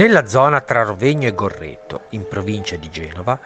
Nella zona tra Rovegno e Gorretto, in provincia di Genova,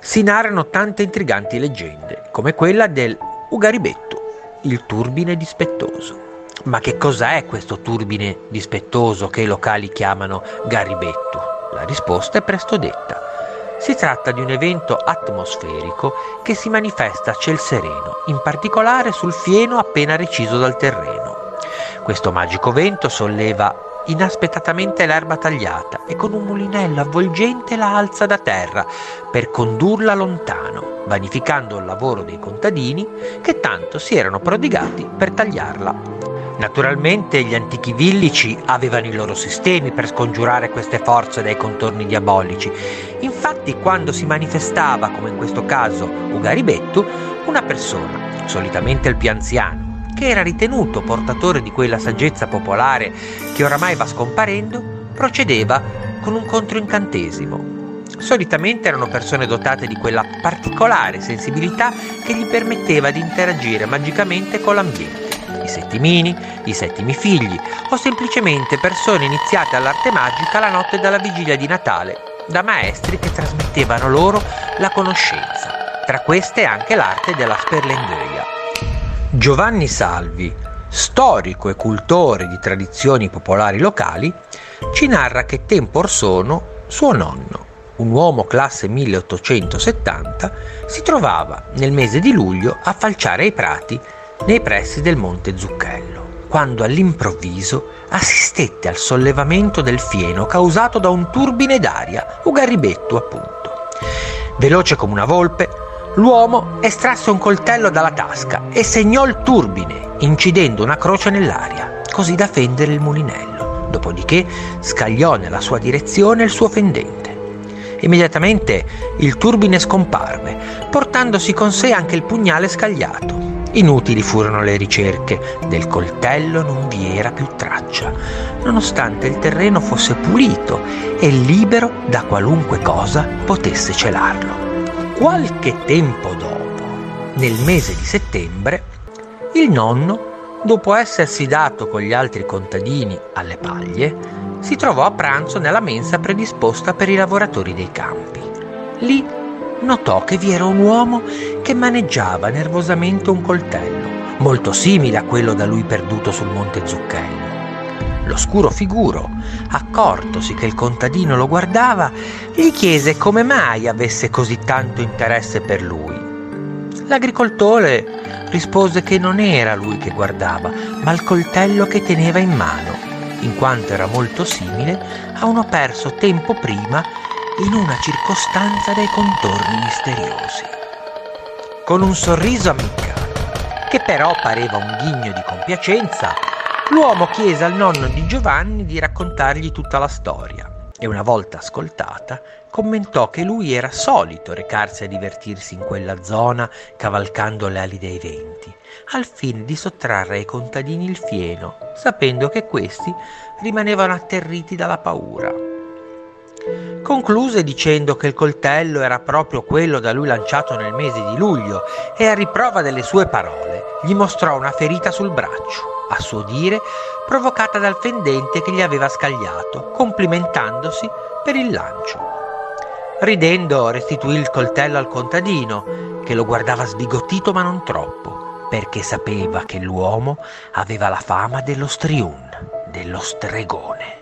si narrano tante intriganti leggende, come quella del Ugaribetto, il turbine dispettoso. Ma che cos'è questo turbine dispettoso che i locali chiamano Garibetto? La risposta è presto detta. Si tratta di un evento atmosferico che si manifesta a ciel sereno, in particolare sul fieno appena reciso dal terreno. Questo magico vento solleva inaspettatamente l'erba tagliata e con un mulinello avvolgente la alza da terra per condurla lontano, vanificando il lavoro dei contadini che tanto si erano prodigati per tagliarla. Naturalmente gli antichi villici avevano i loro sistemi per scongiurare queste forze dai contorni diabolici. Infatti quando si manifestava, come in questo caso Ugaribettu, una persona, solitamente il più anziano, che era ritenuto portatore di quella saggezza popolare che oramai va scomparendo, procedeva con un controincantesimo. Solitamente erano persone dotate di quella particolare sensibilità che gli permetteva di interagire magicamente con l'ambiente. I settimini, i settimi figli o semplicemente persone iniziate all'arte magica la notte della vigilia di Natale, da maestri che trasmettevano loro la conoscenza, tra queste anche l'arte della sperlengueia. Giovanni Salvi, storico e cultore di tradizioni popolari locali, ci narra che tempo or sono suo nonno, un uomo classe 1870, si trovava nel mese di luglio a falciare ai prati nei pressi del monte Zucchello, quando all'improvviso assistette al sollevamento del fieno causato da un turbine d'aria, o garribetto appunto. Veloce come una volpe, L'uomo estrasse un coltello dalla tasca e segnò il turbine, incidendo una croce nell'aria, così da fendere il mulinello. Dopodiché scagliò nella sua direzione il suo fendente. Immediatamente il turbine scomparve, portandosi con sé anche il pugnale scagliato. Inutili furono le ricerche, del coltello non vi era più traccia, nonostante il terreno fosse pulito e libero da qualunque cosa potesse celarlo. Qualche tempo dopo, nel mese di settembre, il nonno, dopo essersi dato con gli altri contadini alle paglie, si trovò a pranzo nella mensa predisposta per i lavoratori dei campi. Lì notò che vi era un uomo che maneggiava nervosamente un coltello, molto simile a quello da lui perduto sul monte Zucchello. L'oscuro figuro, accortosi che il contadino lo guardava, gli chiese come mai avesse così tanto interesse per lui. L'agricoltore rispose che non era lui che guardava, ma il coltello che teneva in mano, in quanto era molto simile a uno perso tempo prima in una circostanza dai contorni misteriosi. Con un sorriso amicato, che però pareva un ghigno di compiacenza, L'uomo chiese al nonno di Giovanni di raccontargli tutta la storia e una volta ascoltata commentò che lui era solito recarsi a divertirsi in quella zona cavalcando le ali dei venti, al fine di sottrarre ai contadini il fieno, sapendo che questi rimanevano atterriti dalla paura. Concluse dicendo che il coltello era proprio quello da lui lanciato nel mese di luglio e a riprova delle sue parole gli mostrò una ferita sul braccio a suo dire, provocata dal fendente che gli aveva scagliato, complimentandosi per il lancio. Ridendo restituì il coltello al contadino, che lo guardava sbigottito ma non troppo, perché sapeva che l'uomo aveva la fama dello striun, dello stregone.